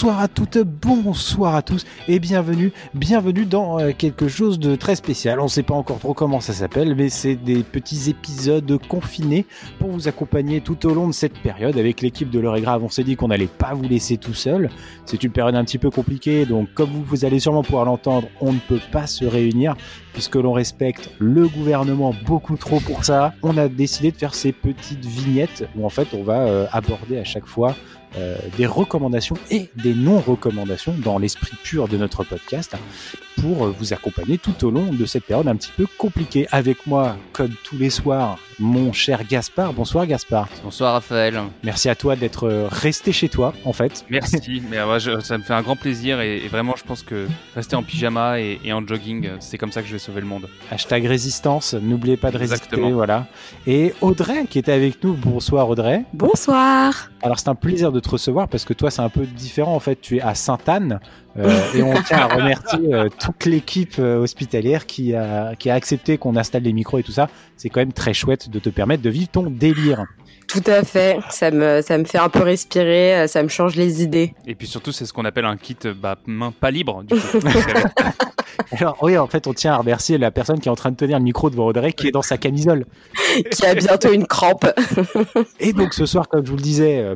Bonsoir à toutes, bonsoir à tous et bienvenue, bienvenue dans euh, quelque chose de très spécial. On ne sait pas encore trop comment ça s'appelle, mais c'est des petits épisodes confinés pour vous accompagner tout au long de cette période. Avec l'équipe de l'heure on s'est dit qu'on n'allait pas vous laisser tout seul. C'est une période un petit peu compliquée, donc comme vous, vous allez sûrement pouvoir l'entendre, on ne peut pas se réunir puisque l'on respecte le gouvernement beaucoup trop pour ça. On a décidé de faire ces petites vignettes où en fait on va euh, aborder à chaque fois euh, des recommandations et des non-recommandations dans l'esprit pur de notre podcast pour euh, vous accompagner tout au long de cette période un petit peu compliquée. Avec moi, comme tous les soirs, mon cher Gaspard. Bonsoir Gaspard. Bonsoir Raphaël. Merci à toi d'être euh, resté chez toi en fait. Merci, mais ça me fait un grand plaisir et, vraiment je pense que rester en pyjama et, en jogging, c'est comme ça que je vais sauver le monde. Hashtag résistance, n'oubliez pas de résister, voilà. Et Audrey qui était avec nous. Bonsoir Audrey. Bonsoir. Alors c'est un plaisir de te recevoir parce que toi c'est un peu différent en fait. Tu es à Sainte-Anne euh, et on tient à remercier euh, toute l'équipe euh, hospitalière qui a, qui a accepté qu'on installe les micros et tout ça. C'est quand même très chouette de te permettre de vivre ton délire. Tout à fait, ça me, ça me fait un peu respirer, ça me change les idées. Et puis surtout, c'est ce qu'on appelle un kit bah, main pas libre. Du coup. Alors oui, en fait, on tient à remercier la personne qui est en train de tenir le micro devant Audrey, qui est dans sa camisole. qui a bientôt une crampe. Et donc ce soir, comme je vous le disais,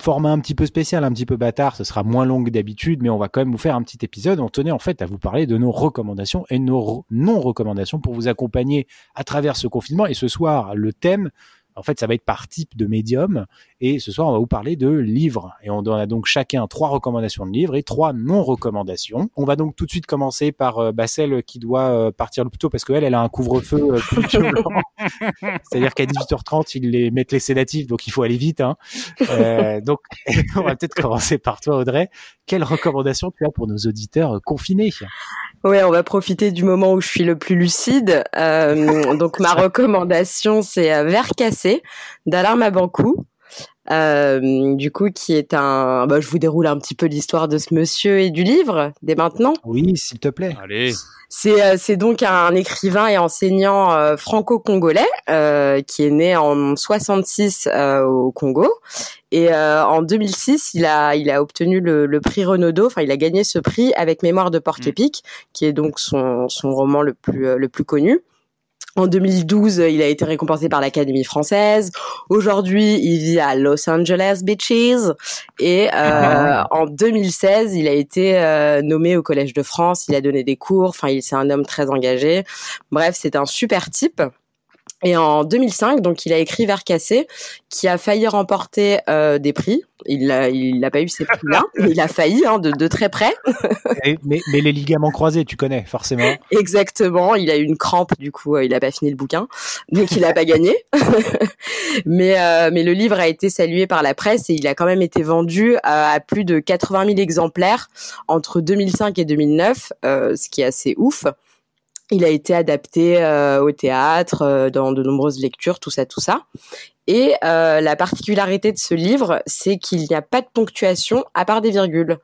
format un petit peu spécial, un petit peu bâtard, ce sera moins long que d'habitude, mais on va quand même vous faire un petit épisode. On tenait en fait à vous parler de nos recommandations et nos non-recommandations pour vous accompagner à travers ce confinement. Et ce soir, le thème, en fait, ça va être par type de médium. Et ce soir, on va vous parler de livres. Et on a donc chacun trois recommandations de livres et trois non-recommandations. On va donc tout de suite commencer par euh, bah, celle qui doit euh, partir le plus tôt parce qu'elle, elle a un couvre-feu euh, plus violent. C'est-à-dire qu'à 18h30, ils les mettent les sédatifs, donc il faut aller vite. Hein. donc, on va peut-être commencer par toi, Audrey. Quelle recommandation tu as pour nos auditeurs confinés? Ouais, on va profiter du moment où je suis le plus lucide. donc, ma recommandation, c'est Vert cassé d'Alarme à Bancou. Euh, du coup, qui est un. Bah, je vous déroule un petit peu l'histoire de ce monsieur et du livre dès maintenant. Oui, s'il te plaît. Allez. C'est euh, c'est donc un écrivain et enseignant euh, franco-congolais euh, qui est né en 66 au Congo et en 2006 il a il a obtenu le, le prix Renaudot. Enfin, il a gagné ce prix avec Mémoire de Porte-Épique, mm. qui est donc son son roman le plus le plus connu. En 2012, il a été récompensé par l'Académie française. Aujourd'hui, il vit à Los Angeles Beaches. Et euh, ah. en 2016, il a été euh, nommé au Collège de France. Il a donné des cours. Enfin, il c'est un homme très engagé. Bref, c'est un super type. Et en 2005, donc il a écrit Vers cassé, qui a failli remporter euh, des prix. Il n'a il a pas eu ces prix-là, il a failli hein, de, de, très près. mais, mais, les ligaments croisés, tu connais forcément. Exactement, il a eu une crampe, du coup, euh, il n'a pas fini le bouquin, donc il n'a pas gagné. mais, euh, mais le livre a été salué par la presse et il a quand même été vendu à, à plus de 80 000 exemplaires entre 2005 et 2009, euh, ce qui est assez ouf. Il a été adapté euh, au théâtre, euh, dans de nombreuses lectures, tout ça, tout ça. Et euh, la particularité de ce livre, c'est qu'il n'y a pas de ponctuation à part des virgules.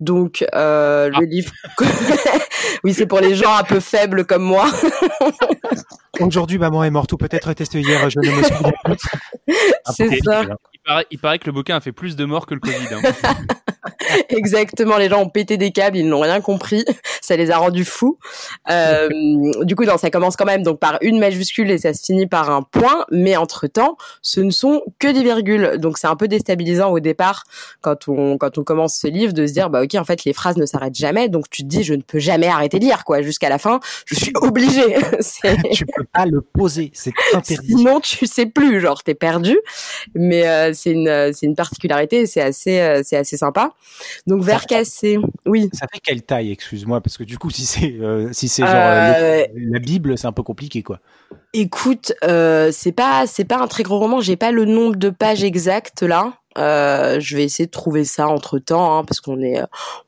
Donc euh, le ah. livre, oui, c'est pour les gens un peu faibles comme moi. Aujourd'hui, maman est morte ou peut-être était hier, je ne me souviens plus. C'est ça. Il paraît, il paraît, que le bouquin a fait plus de morts que le Covid. Hein. Exactement, les gens ont pété des câbles, ils n'ont rien compris, ça les a rendus fous. Euh, du coup, non, ça commence quand même donc par une majuscule et ça se finit par un point, mais entre temps, ce ne sont que des virgules, donc c'est un peu déstabilisant au départ quand on quand on commence ce livre de se dire bah ok en fait les phrases ne s'arrêtent jamais, donc tu te dis je ne peux jamais arrêter de lire quoi jusqu'à la fin, je suis obligé. tu peux pas le poser, c'est interdit. Sinon tu sais plus, genre t'es perdu. Mais euh, c'est une c'est une particularité, c'est assez euh, c'est assez sympa. Donc vers cassé, oui. Ça fait quelle taille, excuse-moi, parce que du coup, si c'est euh, si c'est genre euh, la Bible, c'est un peu compliqué, quoi. Écoute, euh, c'est pas c'est pas un très gros roman. J'ai pas le nombre de pages exactes là. je vais essayer de trouver ça entre temps, hein, parce qu'on est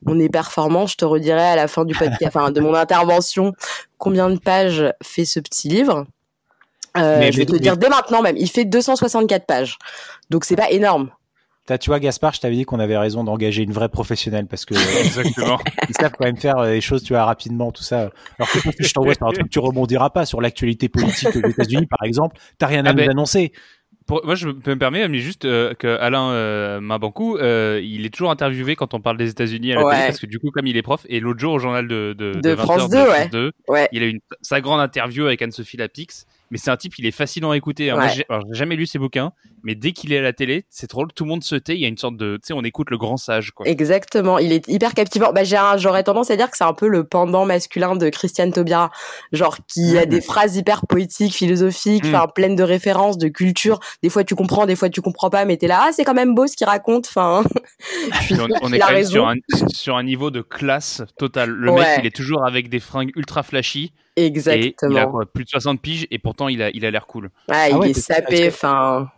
on est performant. Je te redirai à la fin du podcast, enfin de mon intervention, combien de pages fait ce petit livre. Je vais te dire dès maintenant même. Il fait 264 pages, donc c'est pas énorme tu vois, Gaspard, je t'avais dit qu'on avait raison d'engager une vraie professionnelle parce que exactement, ils savent quand même faire euh, les choses, tu vois, rapidement, tout ça. Alors que je t'envoie sur un truc, tu rebondiras pas sur l'actualité politique des États-Unis, par exemple. T'as rien à ah nous ben, annoncer. moi, je peux me permettre, mais juste euh, que Alain euh, Mabankou, euh, il est toujours interviewé quand on parle des États-Unis à la télé, parce que du coup, comme il est prof, et l'autre jour au journal de, de, de, France 2, ouais. 2 ouais. il a eu une, sa grande interview avec Anne-Sophie Lapix, mais c'est un type, il est fascinant à écouter. Hein. Moi, j'ai jamais lu ses bouquins, mais dès qu'il est à la télé, c'est drôle, tout le monde se tait. Il y a une sorte de, tu sais, on écoute le grand sage. Quoi. Exactement, il est hyper captivant. Bah, j'aurais tendance à dire que c'est un peu le pendant masculin de Christiane Taubira, genre qui a des phrases hyper poétiques, philosophiques, mm. enfin pleines de références, de culture. Des fois tu comprends, des fois tu comprends pas, mais t'es là, ah c'est quand même beau ce qu'il raconte. Enfin, on, est quand même sur un, sur un niveau de classe total. Le mec, il est toujours avec des fringues ultra flashy. Exactement. il a plus de 60 piges et pourtant il a il a l'air cool. Ah, il ah est sapé, enfin.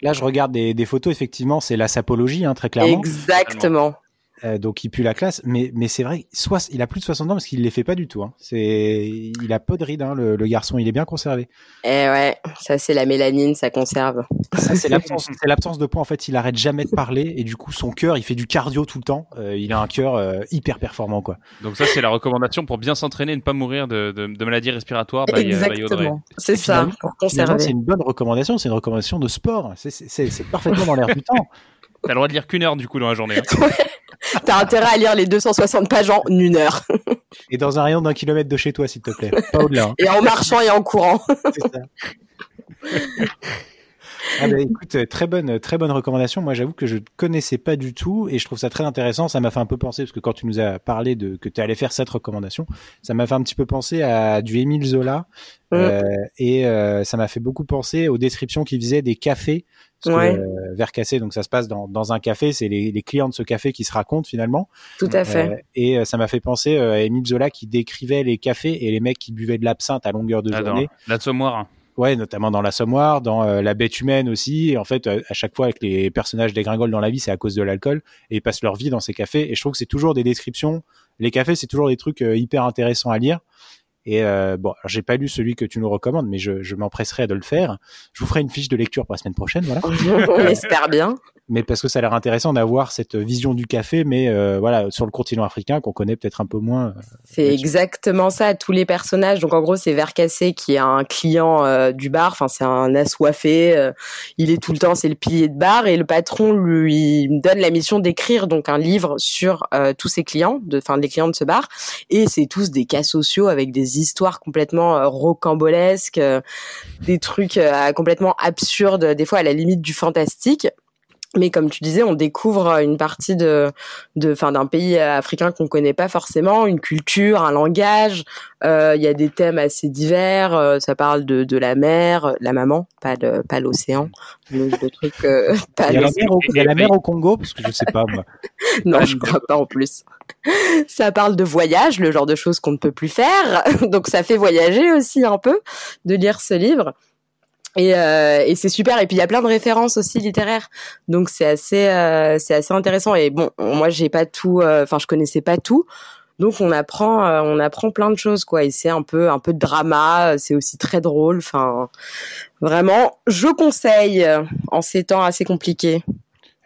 Là, je regarde des, des photos, effectivement, c'est la sapologie, hein, très clairement. Exactement. Euh, donc il pue la classe, mais mais c'est vrai, soit il a plus de 60 ans parce qu'il les fait pas du tout. Hein. C'est, il a pas de rides, hein, le, le, garçon, il est bien conservé. Eh ouais, ça c'est la mélanine, ça conserve. Ça c'est l'absence, c'est l'absence de poids. En fait, il arrête jamais de parler et du coup son cœur, il fait du cardio tout le temps. Euh, il a un cœur euh, hyper performant quoi. Donc ça c'est la recommandation pour bien s'entraîner et ne pas mourir de, de, de maladies respiratoires. Bah, Exactement, c'est ça. Pour conserver. C'est une bonne recommandation, c'est une recommandation de sport. C'est parfaitement dans l'air du temps. T'as le droit de lire qu'une heure du coup dans la journée. Hein. T'as intérêt à lire les 260 pages en une heure. et dans un rayon d'un kilomètre de chez toi, s'il te plaît. Pas au-delà. Hein. Et en marchant et en courant. C'est ça. Ah bah, écoute, très bonne, très bonne recommandation. Moi, j'avoue que je ne connaissais pas du tout et je trouve ça très intéressant. Ça m'a fait un peu penser parce que quand tu nous as parlé de que tu allais faire cette recommandation, ça m'a fait un petit peu penser à du Émile Zola mm. euh, et euh, ça m'a fait beaucoup penser aux descriptions qu'il faisait des cafés parce ouais. que, euh, verre cassé, donc ça se passe dans, dans un café, c'est les, les, clients de ce café qui se racontent finalement. Tout à fait. Euh, et euh, ça m'a fait penser euh, à Émile Zola qui décrivait les cafés et les mecs qui buvaient de l'absinthe à longueur de ah, journée. L'assommoir. Ouais, notamment dans l'assommoir, dans la bête humaine aussi. Et en fait, à chaque fois avec les personnages dégringolent dans la vie, c'est à cause de l'alcool et ils passent leur vie dans ces cafés. Et je trouve que c'est toujours des descriptions. Les cafés, c'est toujours des trucs hyper intéressants à lire. Et euh, bon, j'ai pas lu celui que tu nous recommandes, mais je, je m'empresserai de le faire. Je vous ferai une fiche de lecture pour la semaine prochaine, voilà. On espère bien mais parce que ça a l'air intéressant d'avoir cette vision du café, mais euh, voilà sur le continent africain qu'on connaît peut-être un peu moins. Euh, c'est exactement ça. Tous les personnages. Donc en gros, c'est Vercassé qui est un client euh, du bar. Enfin, c'est un assoiffé. il est tout le temps, c'est le pilier de bar et le patron lui donne la mission d'écrire donc un livre sur tous ses clients, de, enfin les clients de ce bar. Et c'est tous des cas sociaux avec des histoires complètement rocambolesques, des trucs complètement absurdes, des fois à la limite du fantastique mais comme tu disais, on découvre une partie de, de, fin, d'un pays africain qu'on connaît pas forcément, une culture, un langage. Euh, il y a des thèmes assez divers. Euh, ça parle de, de la mer, la maman, pas de, pas l'océan. Le, truc. Euh, il, y a la mer au, il y a la mer au Congo, parce que je sais pas moi. non, je crois pas en plus. Ça parle de voyage, le genre de choses qu'on ne peut plus faire. Donc ça fait voyager aussi un peu de lire ce livre. Et, euh, et c'est super. Et puis il y a plein de références aussi littéraires, donc c'est assez, euh, c'est assez intéressant. Et bon, moi j'ai pas tout, euh, enfin je connaissais pas tout, donc on apprend, euh, on apprend plein de choses quoi. Et c'est un peu, un peu de drama. C'est aussi très drôle. Enfin, vraiment, je conseille en ces temps assez compliqués.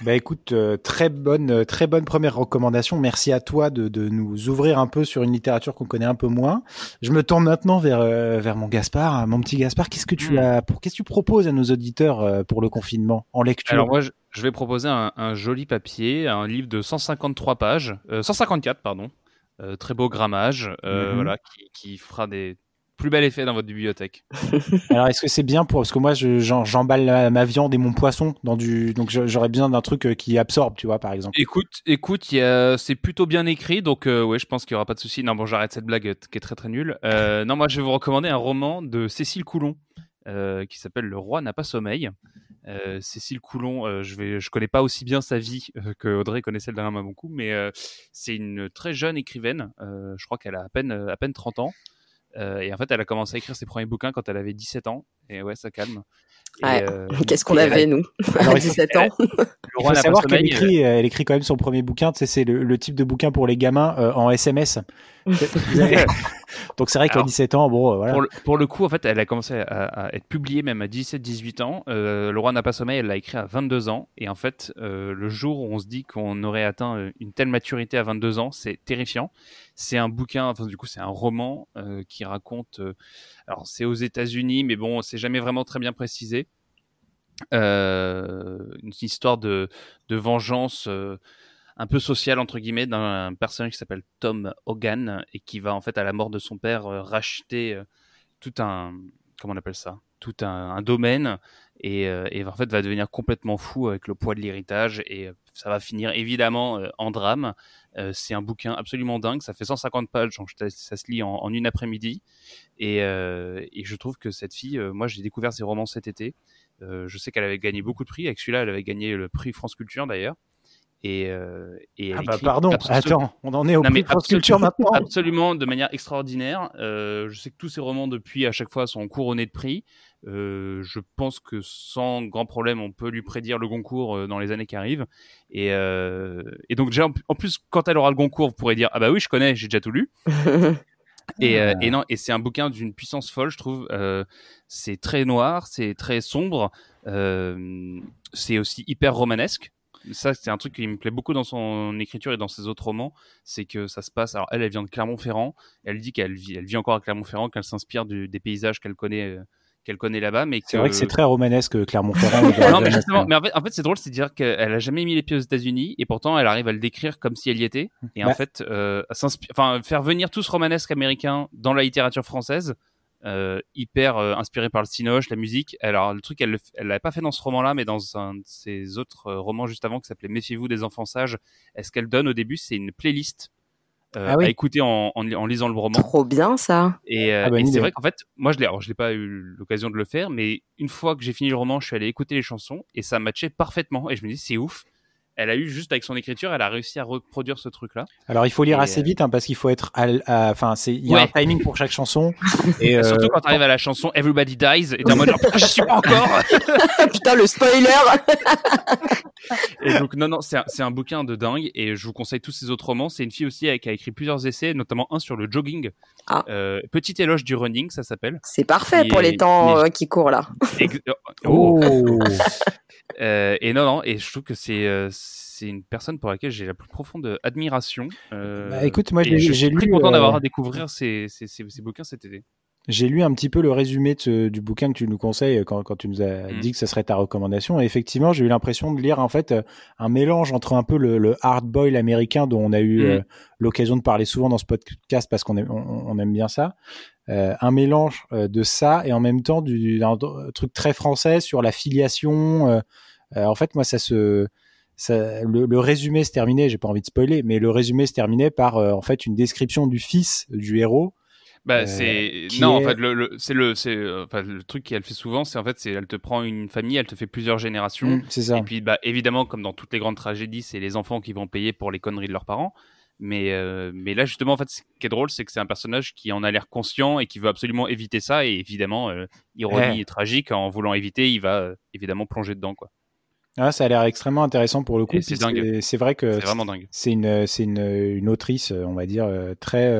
Bah écoute, euh, très bonne, euh, très bonne première recommandation. Merci à toi de, de nous ouvrir un peu sur une littérature qu'on connaît un peu moins. Je me tourne maintenant vers euh, vers mon Gaspard, mon petit Gaspard. Qu'est-ce que tu hmm. as, pour qu'est-ce que tu proposes à nos auditeurs pour le confinement en lecture? Alors moi, je, vais proposer un, un, joli papier, un livre de 153 pages, 154 pardon, très beau grammage, mhm. voilà, qui, qui fera des plus bel effet dans votre bibliothèque. Alors, est-ce que c'est bien pour parce que moi, j'emballe ma viande et mon poisson dans du, donc j'aurais besoin d'un truc euh, qui absorbe, tu vois, par exemple. Écoute, écoute, c'est plutôt bien écrit, donc euh, ouais, je pense qu'il y aura pas de souci. Non, bon, j'arrête cette blague qui est très très nulle. Euh, non, moi, je vais vous recommander un roman de Cécile Coulon qui s'appelle Le Roi n'a pas sommeil. Cécile Coulon, je je connais pas aussi bien sa vie que Audrey connaît celle d'Alain Maboncou, mais c'est une très jeune écrivaine. je crois qu'elle a à peine, à peine 30 ans. Euh, et en fait, elle a commencé à écrire ses premiers bouquins quand elle avait 17 ans. Et ouais, ça calme. Euh, qu'est-ce qu'on avait, nous, à 17 ans Il faut savoir qu'elle écrit, euh, elle écrit quand même son premier bouquin. Tu sais, c'est le, type de bouquin pour les gamins en SMS. Donc c'est vrai qu'à 17 ans, bon, voilà. Pour le, pour le, coup, en fait, elle a commencé à, être publiée même à 17-18 ans. le roi n'a pas sommeil, elle l'a écrit à 22 ans. Et en fait, le jour où on se dit qu'on aurait atteint une telle maturité à 22 ans, c'est terrifiant. C'est un bouquin, enfin du coup, c'est un roman qui raconte. Alors c'est aux États-Unis, mais bon, c'est jamais vraiment très bien précisé. une histoire de, vengeance un peu sociale entre guillemets d'un personnage qui s'appelle Tom Hogan et qui va en fait à la mort de son père racheter tout un comment on appelle ça? Tout un, domaine et, et, en fait va devenir complètement fou avec le poids de l'héritage et ça va finir évidemment en drame euh, c'est un bouquin absolument dingue. Ça fait 150 pages, donc ça se lit en, une après-midi. Euh, et, je trouve que cette fille, euh, moi j'ai découvert ses romans cet été. je sais qu'elle avait gagné beaucoup de prix. Avec celui-là, elle avait gagné le prix France Culture d'ailleurs. Et, et ah bah pardon, attends, on en est au prix France Culture maintenant. Absolument, de manière extraordinaire. je sais que tous ces romans depuis à chaque fois sont couronnés de prix. Euh, je pense que sans grand problème, on peut lui prédire le Goncourt euh, dans les années qui arrivent. Et, euh, et donc déjà, en plus, quand elle aura le Goncourt, vous pourrez dire ah bah oui, je connais, j'ai déjà tout lu. et, euh, et, non, et c'est un bouquin d'une puissance folle, je trouve. C'est très noir, c'est très sombre, c'est aussi hyper romanesque. Ça, c'est un truc qui me plaît beaucoup dans son écriture et dans ses autres romans, c'est que ça se passe. Alors elle, elle vient de Clermont-Ferrand. Elle dit qu'elle vit, elle vit encore à Clermont-Ferrand, qu'elle s'inspire des paysages qu'elle connaît qu'elle connaît là-bas, mais c'est vrai que c'est très romanesque Clermont-Ferrand. non, mais justement, mais en fait, en fait c'est drôle, c'est de dire qu'elle a jamais mis les pieds aux États-Unis et pourtant elle arrive à le décrire comme si elle y était. Et en bah fait, euh, enfin, faire venir tout ce romanesque américain dans la littérature française, euh, hyper euh, inspiré par le cinoche, la musique. Alors le truc, elle l'avait pas fait dans ce roman-là, mais dans un de ses autres euh, romans juste avant qui s'appelait Méfiez-vous des enfants sages. Est-ce qu'elle donne au début, c'est une playlist euh, ah à écouter en, en, lisant le roman. Trop bien ça. Et, euh, ah bah, c'est vrai qu'en fait, moi je l'ai, je l'ai pas eu l'occasion de le faire, mais une fois que j'ai fini le roman, je suis allé écouter les chansons et ça matchait parfaitement. Et je me dis c'est ouf elle a eu juste avec son écriture, elle a réussi à reproduire ce truc-là. Alors il faut lire assez euh, vite hein, parce qu'il faut être, enfin c'est il y a un timing pour chaque chanson. Et, surtout quand tu arrives à la chanson Everybody Dies et t'es en mode genre, je suis pas encore. Putain le spoiler. et donc non non c'est un, un, bouquin de dingue et je vous conseille tous ses autres romans. C'est une fille aussi qui a écrit plusieurs essais, notamment un sur le jogging. Ah. Euh, Petit éloge du running, ça s'appelle. C'est parfait pour les temps euh, qui courent là. oh. Euh, et non, non, et je trouve que c'est euh, c'est une personne pour laquelle j'ai la plus profonde admiration. Bah, écoute, moi j'ai lu. très content d'avoir à découvrir ces, ces, ces, ces, bouquins cet été. J'ai lu un petit peu le résumé du bouquin que tu nous conseilles quand, quand tu nous as mm. dit que ce serait ta recommandation. Et effectivement, j'ai eu l'impression de lire en fait un mélange entre un peu le, le hard boil américain dont on a eu mm. euh, l'occasion de parler souvent dans ce podcast parce qu'on aime, on, aime bien ça. Euh, un mélange euh, de ça et en même temps du, d'un truc très français sur la filiation. en fait, moi, ça se ça, le, le, résumé se terminait, j'ai pas envie de spoiler, mais le résumé se terminait par en fait une description du fils du héros bah, euh, c'est non, en fait, le, c'est le, c'est euh, enfin, le truc qu'elle fait souvent, c'est en fait, c'est elle te prend une famille, elle te fait plusieurs générations. Mmh, c'est ça. Et puis, bah, évidemment, comme dans toutes les grandes tragédies, c'est les enfants qui vont payer pour les conneries de leurs parents. Mais, euh, mais là, justement, en fait, ce qui est drôle, c'est que c'est un personnage qui en a l'air conscient et qui veut absolument éviter ça. Et évidemment, ironie et tragique, en voulant éviter, il va évidemment plonger dedans, quoi. Ah, ça a l'air extrêmement intéressant pour le coup. C'est dingue. C'est vrai que c'est vraiment dingue. C'est une, c'est une, une autrice, on va dire, très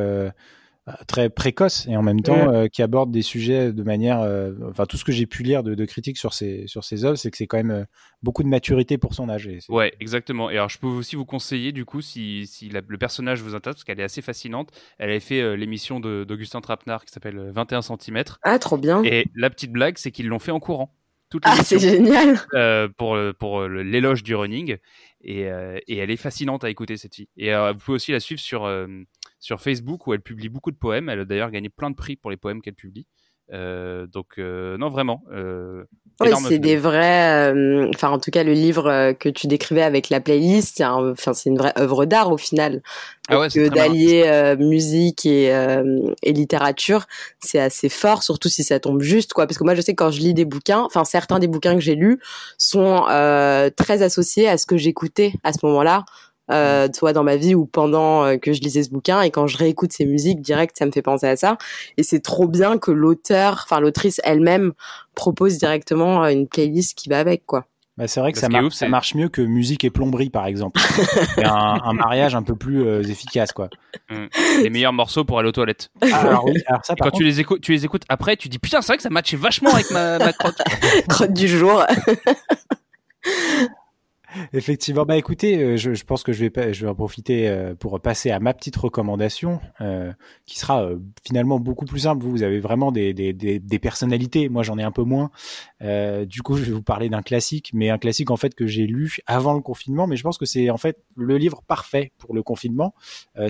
euh, très précoce et en même temps euh, qui aborde des sujets de manière euh, enfin tout ce que j'ai pu lire de, de critiques sur ces sur ces œuvres c'est que c'est quand même beaucoup de maturité pour son âge ouais exactement et alors je peux aussi vous conseiller du coup si, si le personnage vous intéresse parce qu'elle est assez fascinante elle avait fait l'émission d'Augustin Trapenard qui s'appelle 21 cm ah trop bien et la petite blague c'est qu'ils l'ont fait en courant ah c'est génial pour pour l'éloge du running et, et elle est fascinante à écouter cette fille et vous pouvez aussi la suivre sur sur Facebook où elle publie beaucoup de poèmes. Elle a d'ailleurs gagné plein de prix pour les poèmes qu'elle publie. Euh, donc euh, non vraiment. Euh, oui, c'est des vrais. Enfin, en tout cas, le livre que tu décrivais avec la playlist, enfin, c'est une vraie œuvre d'art au final. Ah ouais, que d'allier musique et, et littérature, c'est assez fort, surtout si ça tombe juste, quoi. Parce que moi, je sais que quand je lis des bouquins, enfin, certains des bouquins que j'ai lus sont très associés à ce que j'écoutais à ce moment-là euh, soit dans ma vie ou pendant euh, que je lisais ce bouquin. Et quand je réécoute ces musiques, direct, ça me fait penser à ça. Et c'est trop bien que l'auteur, enfin l'autrice elle-même, propose directement euh, une playlist qui va avec, quoi. Bah, c'est vrai que ça, ça, marche mieux que musique et plomberie, par exemple. un, un, mariage un peu plus euh, efficace, quoi. Mmh. Les meilleurs morceaux pour aller aux toilettes. Ah, alors oui, alors ça, quand tu, les écoutes, tu les écoutes après, tu dis putain, c'est vrai que ça matchait vachement avec ma, ma crotte. crotte du jour. Effectivement, bah écoutez, euh, je, je, pense que je vais, je vais en profiter euh, pour passer à ma petite recommandation, euh, qui sera euh, finalement beaucoup plus simple. Vous, vous avez vraiment des, des, des, des personnalités, moi j'en ai un peu moins. du coup, je vais vous parler d'un classique, mais un classique en fait que j'ai lu avant le confinement, mais je pense que c'est en fait le livre parfait pour le confinement.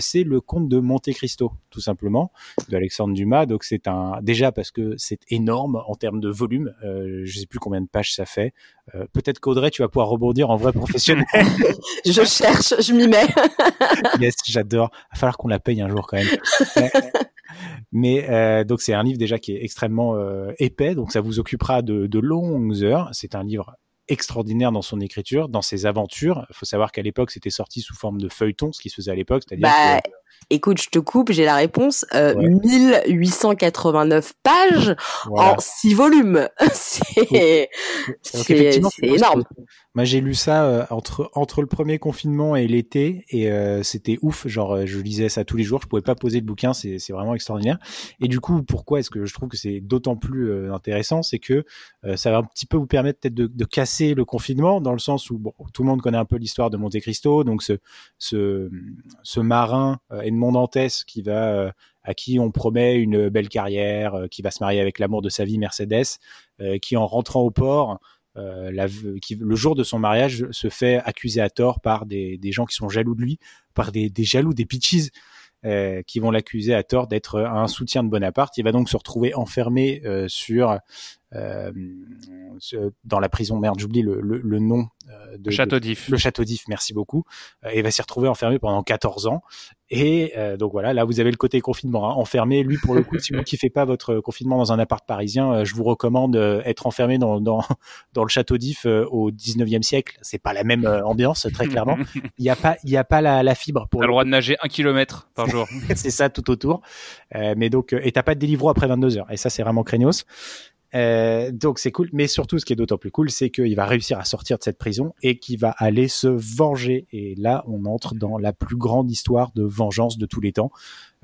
c'est le Conte de Monte Cristo, tout simplement, de Alexandre Dumas. Donc c'est un déjà parce que c'est énorme en termes de volume. je sais plus combien de pages ça fait. Peut-être qu'Audrey, tu vas pouvoir rebondir en vrai professionnel. je cherche, je m'y mets. yes, j'adore. Il va falloir qu'on la paye un jour quand même. Mais euh, donc c'est un livre déjà qui est extrêmement euh, épais, donc ça vous occupera de, de longues heures. C'est un livre extraordinaire dans son écriture, dans ses aventures. Il faut savoir qu'à l'époque, c'était sorti sous forme de feuilleton, ce qui se faisait à l'époque, c'est-à-dire bah, Écoute, je te coupe, j'ai la réponse. Euh, 1889 pages en 6 volumes. c'est énorme. Moi, j'ai lu ça euh, entre entre le premier confinement et l'été, et euh, c'était ouf. Genre, euh, je lisais ça tous les jours. Je pouvais pas poser le bouquin. C'est c'est vraiment extraordinaire. Et du coup, pourquoi est-ce que je trouve que c'est d'autant plus intéressant, c'est que ça va un petit peu vous permettre peut-être de, de, casser le confinement, dans le sens où bon, tout le monde connaît un peu l'histoire de Monte Cristo, donc ce ce ce marin Edmond Dantès qui va à qui on promet une belle carrière, qui va se marier avec l'amour de sa vie, Mercedes, qui en rentrant au port euh, le jour de son mariage se fait accuser à tort par des, gens qui sont jaloux de lui, par des, jaloux, des pitches euh, qui vont l'accuser à tort d'être un soutien de Bonaparte. Il va donc se retrouver enfermé euh, sur euh, dans la prison merde, j'oublie le, le, le, nom euh, de Château d'If. Le Château d'If, merci beaucoup. et va s'y retrouver enfermé pendant 14 ans. Et donc voilà, là vous avez le côté confinement, hein, enfermé. Lui pour le coup, si vous kiffez pas votre confinement dans un appart parisien, je vous recommande être enfermé dans dans, dans le Château d'If au 19e siècle. C'est pas la même ambiance très clairement. Il y a pas il y a pas la, la fibre pour. T'as le droit de nager un kilomètre par jour. c'est ça tout autour. mais donc et t'as pas de délivre après 22 heures. Et ça c'est vraiment craignos. Euh, donc c'est cool, mais surtout ce qui est d'autant plus cool, c'est qu'il va réussir à sortir de cette prison et qu'il va aller se venger. Et là, on entre dans la plus grande histoire de vengeance de tous les temps.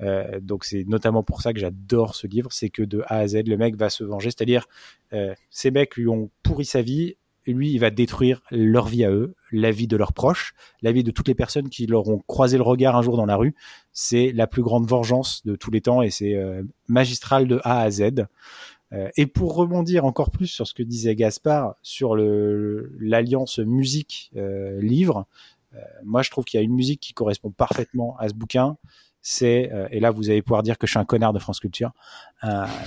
Euh, donc c'est notamment pour ça que j'adore ce livre, c'est que de A à Z, le mec va se venger, c'est-à-dire euh, ces mecs lui ont pourri sa vie. Lui, il va détruire leur vie à eux, la vie de leurs proches, la vie de toutes les personnes qui leur ont croisé le regard un jour dans la rue. C'est la plus grande vengeance de tous les temps et c'est euh, magistral de A à Z. Euh, et pour rebondir encore plus sur ce que disait Gaspard sur l'alliance musique-livre, euh, euh, moi je trouve qu'il y a une musique qui correspond parfaitement à ce bouquin. C'est et là vous allez pouvoir dire que je suis un connard de France Culture.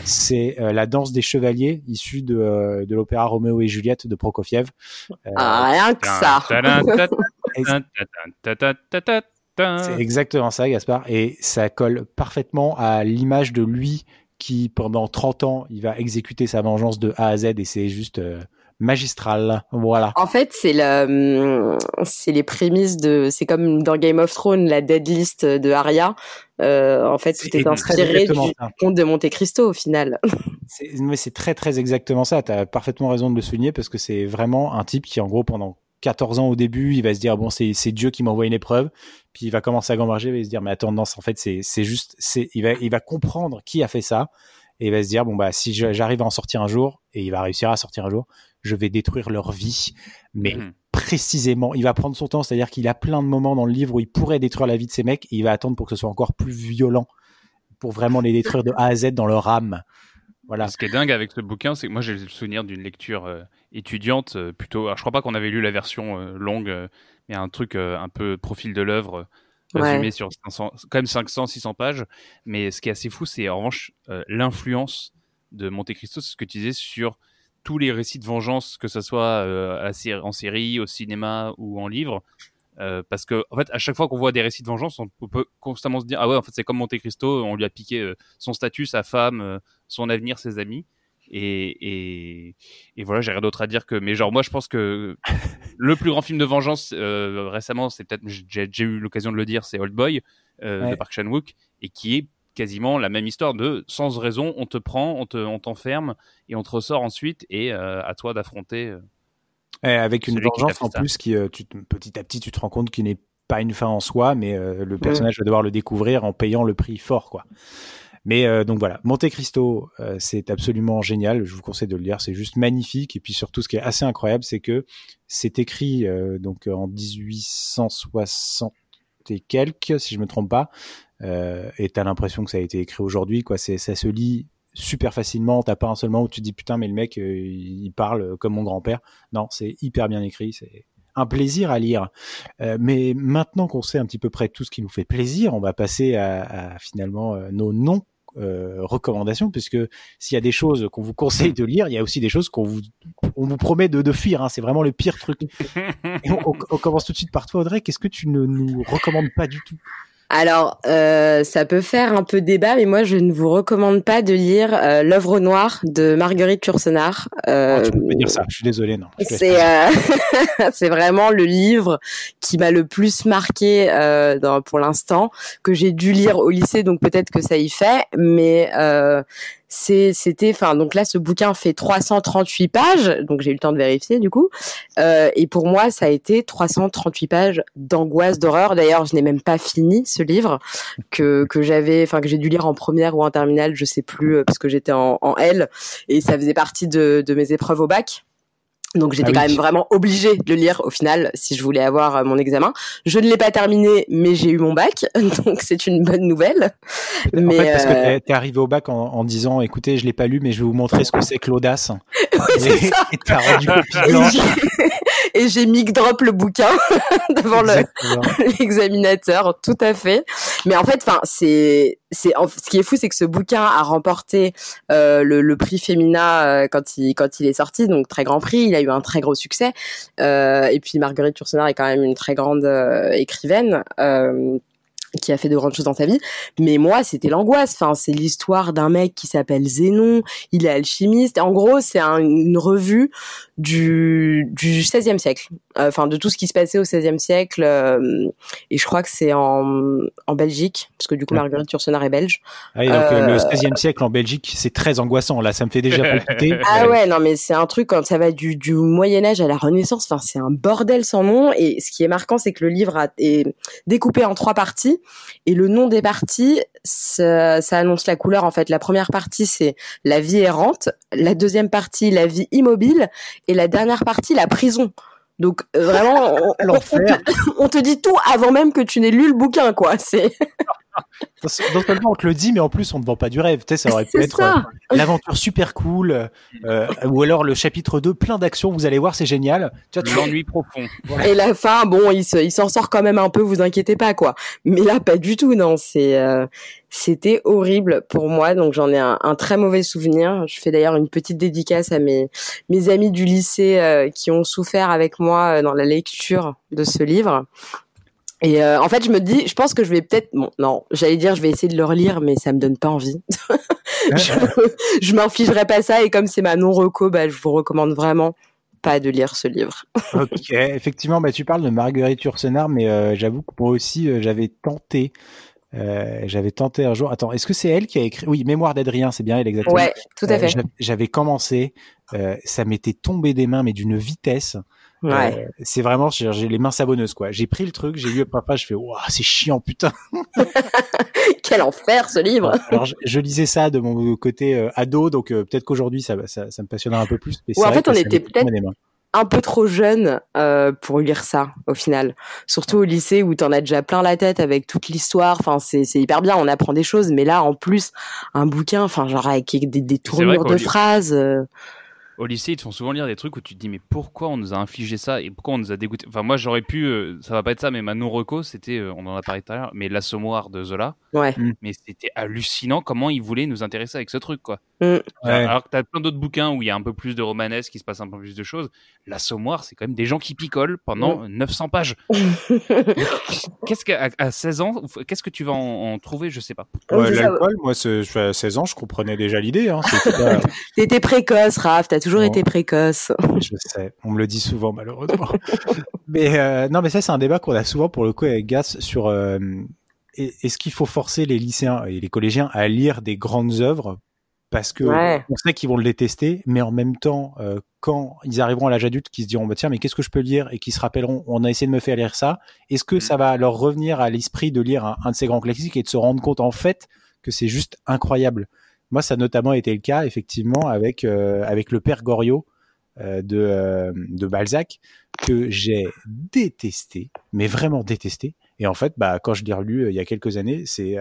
c'est la danse des chevaliers issue de, de l'opéra Roméo et Juliette de Prokofiev. ah, rien que ça. C'est exactement ça, Gaspard, et ça colle parfaitement à l'image de lui qui pendant 30 ans, il va exécuter sa vengeance de A à Z et c'est juste euh, magistral. Voilà. En fait, c'est le, c'est les prémices de, c'est comme dans Game of Thrones, la dead list de Arya. Euh, en fait, c'était inspiré du conte de Monte Cristo au final. Mais c'est très très exactement ça. Tu as parfaitement raison de le souligner parce que c'est vraiment un type qui, en gros, pendant 14 ans au début, il va se dire bon c'est Dieu qui m'envoie une épreuve, puis il va commencer à gamberger, il va se dire mais attends non, en fait c'est c'est juste c'est il va il va comprendre qui a fait ça. Et il va se dire bon bah si j'arrive à en sortir un jour et il va réussir à sortir un jour, je vais détruire leur vie, mais mhm. précisément, il va prendre son temps, c'est-à-dire qu'il a plein de moments dans le livre où il pourrait détruire la vie de ces mecs. Et il va attendre pour que ce soit encore plus violent pour vraiment les détruire de A à Z dans leur âme. Voilà. Ce qui est dingue avec ce bouquin, c'est que moi j'ai le souvenir d'une lecture euh, étudiante euh, plutôt. Alors, je crois pas qu'on avait lu la version euh, longue, mais un truc un peu profil de l'œuvre résumé sur 500, quand même 500, 600 pages. Mais ce qui est assez fou, c'est en revanche l'influence de Monte Cristo, c'est ce que tu disais sur tous les récits de vengeance, que ce soit en série, au cinéma ou en livre. Euh, parce que en fait, à chaque fois qu'on voit des récits de vengeance, on peut constamment se dire ah ouais, en fait, c'est comme Monte Cristo, on lui a piqué euh, son statut, sa femme, euh, son avenir, ses amis. Et, et, et voilà, j'ai rien d'autre à dire que. Mais genre, moi, je pense que le plus grand film de vengeance récemment, c'est peut-être, j'ai eu l'occasion de le dire, c'est Old Boy de Park Chan Wook, et qui est quasiment la même histoire de sans raison, on te prend, on te, on t'enferme et on te ressort ensuite, et à toi d'affronter avec une vengeance en plus qui, euh, tu, petit à petit, tu te rends compte qu'il n'est pas une fin en soi, mais euh, le personnage va devoir le découvrir en payant le prix fort, quoi. Mais euh, donc voilà, Monte Cristo, euh, c'est absolument génial. Je vous conseille de le lire. C'est juste magnifique. Et puis surtout, ce qui est assez incroyable, c'est que c'est écrit euh, donc en 1860 et quelques, si je me trompe pas. et t'as l'impression que ça a été écrit aujourd'hui. Quoi, c'est ça se lit super facilement. T'as pas un seul moment où tu te dis putain, mais le mec, il parle comme mon grand-père. Non, c'est hyper bien écrit. C'est un plaisir à lire. Euh, mais maintenant qu'on sait un petit peu près tout ce qui nous fait plaisir, on va passer à, finalement euh, nos non euh, recommandations, puisque s'il y a des choses qu'on vous conseille de lire, il y a aussi des choses qu'on vous, on vous promet de, de fuir. Hein. C'est vraiment le pire truc. on, on, commence tout de suite par toi, Audrey. Qu'est-ce que tu ne nous recommandes pas du tout? Alors, euh, ça peut faire un peu débat, mais moi, je ne vous recommande pas de lire euh, l'œuvre noire de Marguerite Yourcenar. Euh, oh, tu peux pas dire ça. Je suis désolé, non. C'est euh, c'est vraiment le livre qui m'a le plus marqué euh, dans, pour l'instant, que j'ai dû lire au lycée, donc peut-être que ça y fait, mais c'était, enfin, donc là, ce bouquin fait 338 pages, donc j'ai eu le temps de vérifier du coup. Euh, et pour moi, ça a été 338 pages d'angoisse, d'horreur. D'ailleurs, je n'ai même pas fini ce livre que que j'avais, enfin que j'ai dû lire en première ou en terminale, je sais plus, euh, parce que j'étais en, en L et ça faisait partie de, de mes épreuves au bac. Donc j'étais ah quand même vraiment obligée de le lire au final si je voulais avoir euh, mon examen. Je ne l'ai pas terminé, mais j'ai eu mon bac, donc c'est une bonne nouvelle. Mais en fait, parce que euh, t'es arrivé au bac en, en, disant, écoutez, je l'ai pas lu, mais je vais vous montrer ce que c'est que l'audace. oui. Et t'as rendu et j'ai mic drop le bouquin devant l'examinateur, tout à fait. Mais en fait, enfin, c'est c'est ce qui est fou, c'est que ce bouquin a remporté euh, le, le, prix Femina euh, quand il quand il est sorti, donc très grand prix. Il a eu un très gros succès. Euh, et puis Marguerite Yourcenar est quand même une très grande écrivaine. Qui a fait de grandes choses dans sa vie. Mais moi, c'était l'angoisse. Enfin, c'est l'histoire d'un mec qui s'appelle Zénon. Il est alchimiste. En gros, c'est une revue du, du 16e siècle, enfin de tout ce qui se passait au 16e siècle. Euh, et je crois que c'est en, en Belgique, parce que du coup Marguerite Yourcenar est belge. Ah oui, donc euh, le 16e siècle en Belgique, c'est très angoissant. Là, ça me fait déjà palpiter. ah ouais, non mais c'est un truc quand ça va du, du Moyen Âge à la Renaissance. Enfin, c'est un bordel sans nom. Et ce qui est marquant, c'est que le livre a, est découpé en trois parties. Et le nom des parties, ça, ça annonce la couleur. En fait, la première partie, c'est la vie errante. La deuxième partie, la vie immobile et la dernière partie, la prison. Donc euh, vraiment, on, on, te, dit tout avant même que tu n'aies lu le bouquin, quoi. C'est non seulement on te le dit, mais en plus on ne vend pas du rêve. Tu sais, ça aurait pu être euh, l'aventure super cool, euh, ou alors le chapitre 2, plein d'actions. Vous allez voir, c'est génial. Tu vois, l'ennui profond. Et la fin, bon, il, s'en sort quand même un peu. Vous inquiétez pas, quoi. Mais là, pas du tout. Non, c'est euh, c'était horrible pour moi. Donc j'en ai un, un, très mauvais souvenir. Je fais d'ailleurs une petite dédicace à mes mes amis du lycée euh, qui ont souffert avec moi dans la lecture de ce livre. Et euh, en fait, je me dis, je pense que je vais peut-être, bon, non, j'allais dire, je vais essayer de le relire, mais ça me donne pas envie. je, je m'infligerai pas ça, et comme c'est ma non reco, bah, je vous recommande vraiment pas de lire ce livre. ok, effectivement, bah, tu parles de Marguerite Yourcenar, mais euh, j'avoue que moi aussi, euh, j'avais tenté. j'avais tenté un jour. Attends, est-ce que c'est elle qui a écrit? Oui, Mémoire d'Adrien, c'est bien elle exactement. Ouais, tout à fait. j'avais commencé, ça m'était tombé des mains, mais d'une vitesse. Ouais. Euh, c'est vraiment, j'ai les mains savonneuses, quoi. J'ai pris le truc, j'ai lu papa, je fais, waouh, c'est chiant, putain. Quel enfer, ce livre. Alors, je, lisais ça de mon côté euh, ado, donc euh, peut-être qu'aujourd'hui, ça, ça, ça, me passionnera un peu plus. Mais en fait, on était peut-être un peu trop jeune euh, pour lire ça au final. Surtout au lycée où t'en as déjà plein la tête avec toute l'histoire. Enfin, c'est c'est hyper bien, on apprend des choses. Mais là, en plus, un bouquin, enfin genre avec des, des tournures de phrases au lycée, ils te font souvent lire des trucs où tu te dis mais pourquoi on nous a infligé ça et pourquoi on nous a dégoûté? Enfin moi j'aurais pu, euh, ça va pas être ça, mais ma non reco c'était, euh, on en a parlé tout à l'heure, mais l'assommoir de Zola. Ouais. Mm. Mais c'était hallucinant comment ils voulaient nous intéresser avec ce truc quoi. Mm. Alors que t'as plein d'autres bouquins où il y a un peu plus de romanesque, qui se passe un peu plus de choses. L'assommoir c'est quand même des gens qui picolent pendant 900 mm. pages. qu'est-ce qu'à à 16 ans, qu'est-ce que tu vas en, trouver, je sais pas. L'alcool, moi à 16 ans je comprenais déjà l'idée. Hein. T'étais précoce, Raph, t'as toujours été précoce. Je sais, on me le dit souvent malheureusement. mais euh, non, mais ça c'est un débat qu'on a souvent pour le coup avec Gas sur euh, est-ce qu'il faut forcer les lycéens et les collégiens à lire des grandes œuvres parce que on sait qu'ils vont le détester, mais en même temps, euh, quand ils arriveront à l'âge adulte, qu'ils se diront bah tiens, mais qu'est-ce que je peux lire et qui se rappelleront, on a essayé de me faire lire ça. Est-ce que mm. ça va leur revenir à l'esprit de lire un, un, de ces grands classiques et de se rendre compte en fait que c'est juste incroyable? Moi, ça a notamment été le cas, effectivement, avec, euh, avec le père Goriot euh, de, euh, de Balzac, que j'ai détesté, mais vraiment détesté. Et en fait, bah, quand je l'ai relu il y a quelques années, c'est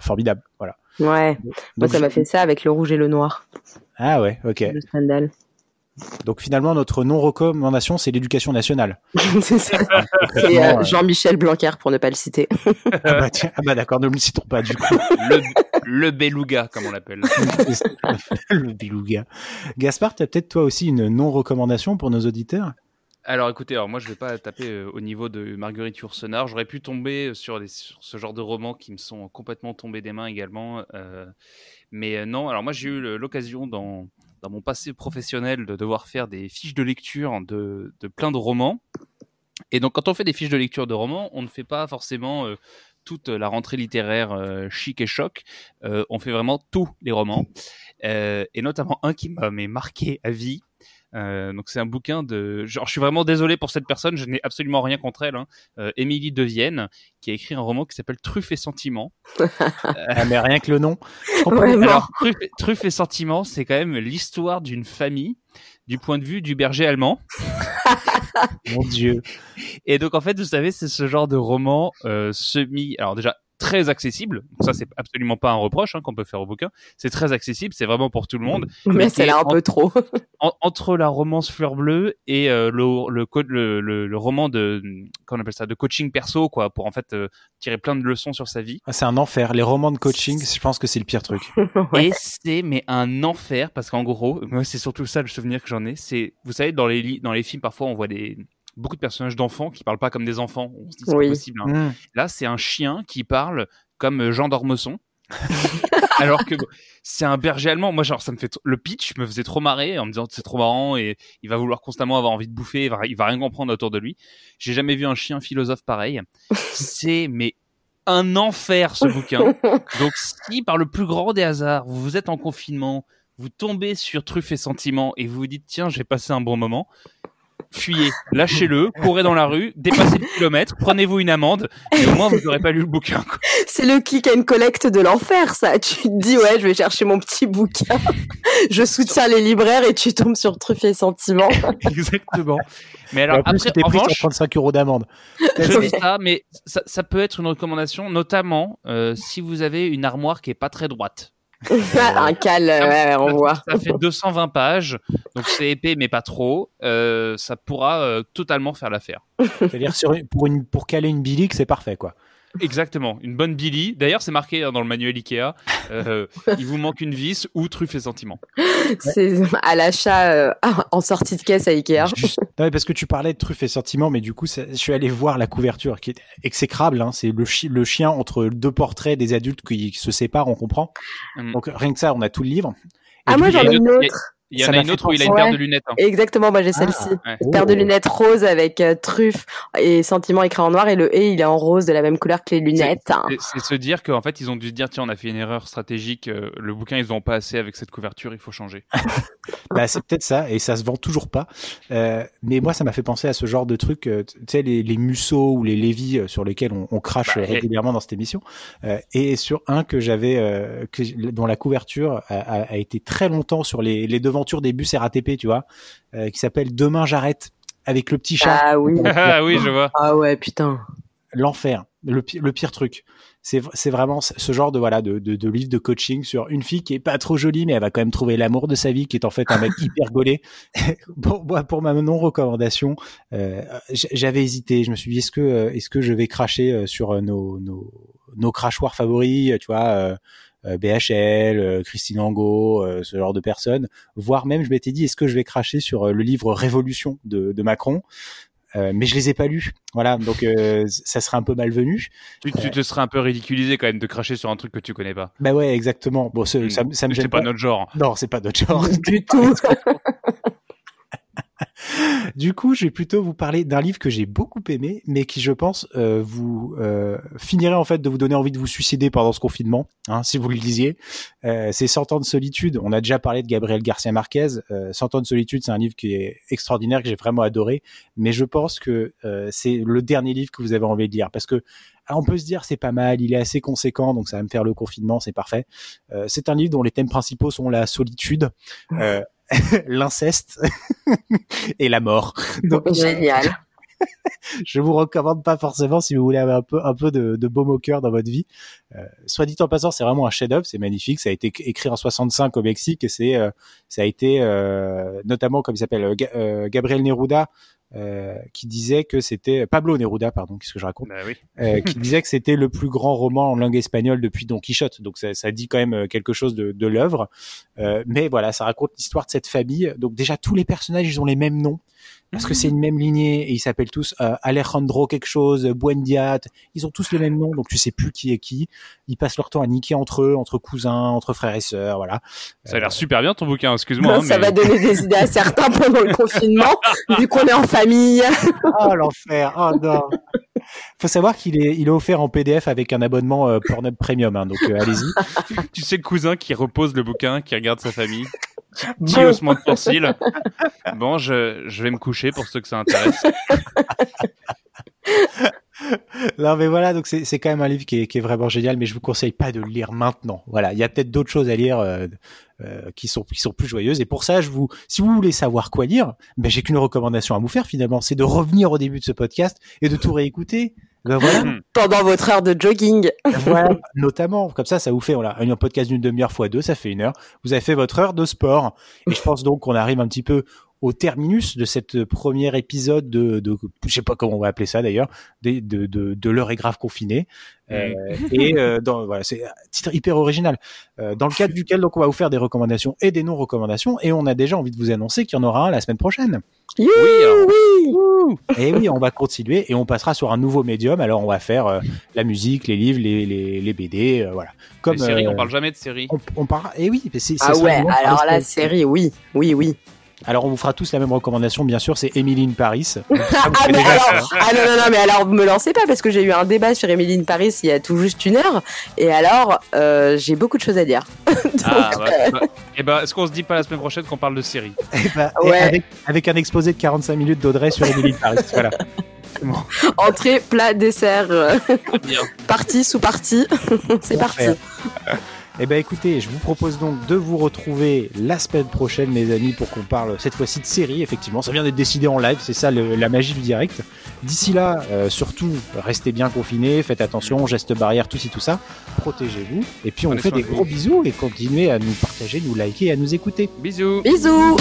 formidable. Voilà. Ouais. Moi, ça m'a fait ça avec le rouge et le noir. Ah ouais, ok. Le Stendhal. Donc finalement, notre non-recommandation, c'est l'éducation nationale. c'est ça. C'est euh, Jean-Michel Blanquer, pour ne pas le citer. ah bah, ah bah d'accord, ne le citons pas du coup. Le, le beluga, comme on l'appelle. le beluga. Gaspard, tu as peut-être toi aussi une non-recommandation pour nos auditeurs? Alors écoutez, alors moi je vais pas taper euh, au niveau de Marguerite Yourcenar. J'aurais pu tomber sur, les, sur, ce genre de romans qui me sont complètement tombés des mains également. Euh, mais non, alors moi j'ai eu l'occasion dans, dans mon passé professionnel de devoir faire des fiches de lecture de, de, plein de romans. Et donc, quand on fait des fiches de lecture de romans, on ne fait pas forcément euh, toute la rentrée littéraire euh, chic et choc. Euh, on fait vraiment tous les romans. et notamment un qui m'a marqué à vie. Euh, donc c'est un bouquin de. Genre, je suis vraiment désolé pour cette personne, je n'ai absolument rien contre elle. Hein. Euh, Émilie de Vienne, qui a écrit un roman qui s'appelle Truffe et Sentiments. ah, mais rien que le nom. Alors, Truffe, Truffe et Sentiments, c'est quand même l'histoire d'une famille du point de vue du berger allemand. Mon Dieu. Et donc en fait, vous savez, c'est ce genre de roman euh, semi. Alors déjà très accessible. Ça, c'est absolument pas un reproche hein, qu'on peut faire au bouquin. C'est très accessible, c'est vraiment pour tout le monde. Mais c'est là un peu trop. entre la romance fleur bleue et euh, le, le, le, le, roman de, qu'on appelle ça, de coaching perso, quoi, pour en fait euh, tirer plein de leçons sur sa vie. Ah, c'est un enfer. Les romans de coaching, je pense que c'est le pire truc. Et c'est mais un enfer parce qu'en gros, moi, c'est surtout ça le souvenir que j'en ai. C'est, vous savez, dans les dans les films, parfois, on voit des beaucoup de personnages d'enfants qui parlent pas comme des enfants. On se dit c'est possible. Hein. Mmh. Là, c'est un chien qui parle comme euh, Jean d'Ormesson. Alors que c'est un berger allemand. Moi, genre, ça me fait le pitch me faisait trop marrer en me disant c'est trop marrant et il va vouloir constamment avoir envie de bouffer. Il va, il va rien comprendre autour de lui. J'ai jamais vu un chien philosophe pareil. C'est mais un enfer ce bouquin. Donc, si par le plus grand des hasards vous êtes en confinement, vous tombez sur Truffes et Sentiments et vous vous dites tiens, j'ai passé un bon moment, fuyez, lâchez-le, courez dans la rue, dépassez le kilomètre, prenez-vous une amende, et au moins vous n'aurez pas lu le bouquin. C'est le click and collect de l'enfer, ça. Tu te dis, ouais, je vais chercher mon petit bouquin, je soutiens les libraires et tu tombes sur Truffes et Sentiments. Exactement. Mais alors, après, en revanche, 35 euros d'amende. Je dis ça, mais ça, ça, peut être une recommandation, notamment euh, si vous avez une armoire qui est pas très droite. un cal, ouais, on voit. Ça fait 220 pages, donc c'est épais mais pas trop. Euh, ça pourra euh, totalement faire l'affaire. C'est-à-dire pour, une, pour caler une bilique, c'est parfait quoi. Exactement, une bonne Billy. D'ailleurs, c'est marqué hein, dans le manuel Ikea. Euh, il vous manque une vis ou truffe et sentiments. C'est à l'achat euh, en sortie de caisse à Ikea. Non, parce que tu parlais de truffe et sentiments, mais du coup, je suis allé voir la couverture qui est exécrable. Hein. C'est le, le, chien entre deux portraits des adultes qui, se séparent, on comprend. Mm. Donc rien que ça, on a tout le livre. ah moi j'en ai une autre. Il y en a une autre où il a une paire de lunettes. Hein. Exactement, moi j'ai ah, celle-ci. Une paire de lunettes rose avec euh, truffe et sentiment écrit en noir et le et il est en rose de la même couleur que les lunettes. C'est se dire qu'en fait ils ont dû se dire tiens on a fait une erreur stratégique, euh, le bouquin ils ont pas assez avec cette couverture, il faut changer. bah, c'est peut-être ça et ça se vend toujours pas. Euh, mais moi ça m'a fait penser à ce genre de truc, euh, tu sais les, les Musso ou les Lévy sur lesquels on, on crache bah, régulièrement dans cette émission et sur un que j'avais dont la couverture a, a, a, été très longtemps sur les, les des bus RATP tu vois, euh, qui s'appelle Demain j'arrête avec le petit chat. Ah oui. ah oui, je vois. Ah ouais, putain. L'enfer, le, le pire truc. C'est, c'est vraiment ce genre de voilà de, de, de, livre de coaching sur une fille qui est pas trop jolie mais elle va quand même trouver l'amour de sa vie qui est en fait un mec hyper gaulé. pour, pour ma non recommandation, euh, j'avais hésité. Je me suis dit est-ce que euh, est-ce que je vais cracher sur nos nos nos crachoirs favoris, tu vois, euh, BHL, euh, Christine Angot, euh, ce genre de personnes, voire même je m'étais dit est-ce que je vais cracher sur le livre Révolution de, de Macron? Mais je les ai pas lus. Voilà, donc ça serait un peu malvenu. Tu, tu te serais un peu ridiculisé quand même de cracher sur un truc que tu connais pas. Bah ouais, exactement. Bon, ça, ça, me C'est pas, notre genre. Non, c'est pas notre genre du tout. du coup, je vais plutôt vous parler d'un livre que j'ai beaucoup aimé, mais qui, je pense, euh, vous euh, finirait en fait de vous donner envie de vous suicider pendant ce confinement, hein, si vous le lisiez. Euh, c'est Cent ans de solitude. On a déjà parlé de Gabriel Garcia Marquez. Euh, Cent ans de solitude, c'est un livre qui est extraordinaire, que j'ai vraiment adoré. Mais je pense que euh, c'est le dernier livre que vous avez envie de lire, parce que on peut se dire c'est pas mal, il est assez conséquent, donc ça va me faire le confinement, c'est parfait. Euh, c'est un livre dont les thèmes principaux sont la solitude, euh, l'inceste et la mort. Donc, Génial. je vous recommande pas forcément si vous voulez avoir un peu, un peu de, de baume au cœur dans votre vie. Euh, soit dit en passant, c'est vraiment un chef-d'œuvre, c'est magnifique. Ça a été écrit en 65 au Mexique et c'est, euh, ça a été euh, notamment comme il s'appelle Ga- Gabriel Neruda. Euh, qui disait que c'était Pablo Neruda, pardon, qu'est-ce que je raconte? Bah oui. euh, qui disait que c'était le plus grand roman en langue espagnole depuis Don Quichotte. Donc ça, ça dit quand même euh, quelque chose de, de l'œuvre. Euh, mais voilà, ça raconte l'histoire de cette famille. Donc déjà tous les personnages, ils ont les mêmes noms parce que c'est une même lignée et ils s'appellent tous euh, Alejandro quelque chose, Buendiat. Ils ont tous le même nom, donc tu sais plus qui est qui. Ils passent leur temps à niquer entre eux, entre cousins, entre frères et sœurs, voilà. Ça a l'air super bien ton bouquin, excuse-moi. hein, ça mais- va donner des idées à certains pendant le confinement, vu qu'on est en famille. Oh l'enfer, oh non. Faut savoir qu'il est, il est offert en PDF avec un abonnement euh, Pornhub Premium, hein, donc euh, allez-y. Tu sais le cousin qui repose le bouquin, qui regarde sa famille? Petit Bon. haussement de sourcil. Bon, je, je vais me coucher pour ceux que ça intéresse. Non mais voilà, donc c'est c'est quand même un livre qui est, qui est vraiment génial, mais je vous conseille pas de le lire maintenant. Voilà, il y a peut-être d'autres choses à lire euh, euh, qui sont qui sont plus joyeuses. Et pour ça, je vous, si vous voulez savoir quoi lire, ben j'ai qu'une recommandation à vous faire finalement, c'est de revenir au début de ce podcast et de tout réécouter. Ben voilà, Pendant votre heure de jogging. voilà, notamment comme ça, ça vous fait voilà un podcast d'une demi-heure fois deux, ça fait une heure. Vous avez fait votre heure de sport. Et je pense donc qu'on arrive un petit peu au terminus de cette premier épisode de, de je sais pas comment on va appeler ça d'ailleurs, de, de, de, de l'heure est grave confinée. Euh, et euh, dans, voilà, c'est un titre hyper original. Euh, dans le cadre duquel donc on va vous faire des recommandations et des non recommandations, et on a déjà envie de vous annoncer qu'il y en aura un la semaine prochaine. Youhou, alors. oui. Et oui, on va continuer et on passera sur un nouveau médium. Alors on va faire euh, la musique, les livres, les, les, les BD, euh, voilà. Comme les séries, euh, on parle jamais de séries. on, on parlera. Et oui, mais c'est, Ah ouais, alors la série, oui, oui, oui. Alors on vous fera tous la même recommandation, bien sûr, c'est Emily in Paris. Ah, mais alors, ah non, non, non, mais alors me lancez pas parce que j'ai eu un débat sur Emily in Paris il y a tout juste une heure. Et alors, euh, j'ai beaucoup de choses à dire. Donc, Ah, bah, euh, bah, et bah, est-ce qu'on se dit pas la semaine prochaine qu'on parle de séries Et bah, et Ouais. avec, avec un exposé de 45 minutes d'Audrey sur Emily in Paris. Voilà. Bon. entrée, plat, dessert, euh, Bien. partie sous partie. C'est parti. Eh ben écoutez, je vous propose donc de vous retrouver la semaine prochaine, mes amis, pour qu'on parle cette fois-ci de série. Effectivement, ça vient d'être décidé en live, c'est ça le- la magie du direct. D'ici là, euh, surtout, restez bien confinés, faites attention, gestes barrières, tout ci, tout ça. Protégez-vous. Et puis on vous fait des gros bisous et continuez à nous partager, nous liker et à nous écouter. Bisous. Bisous.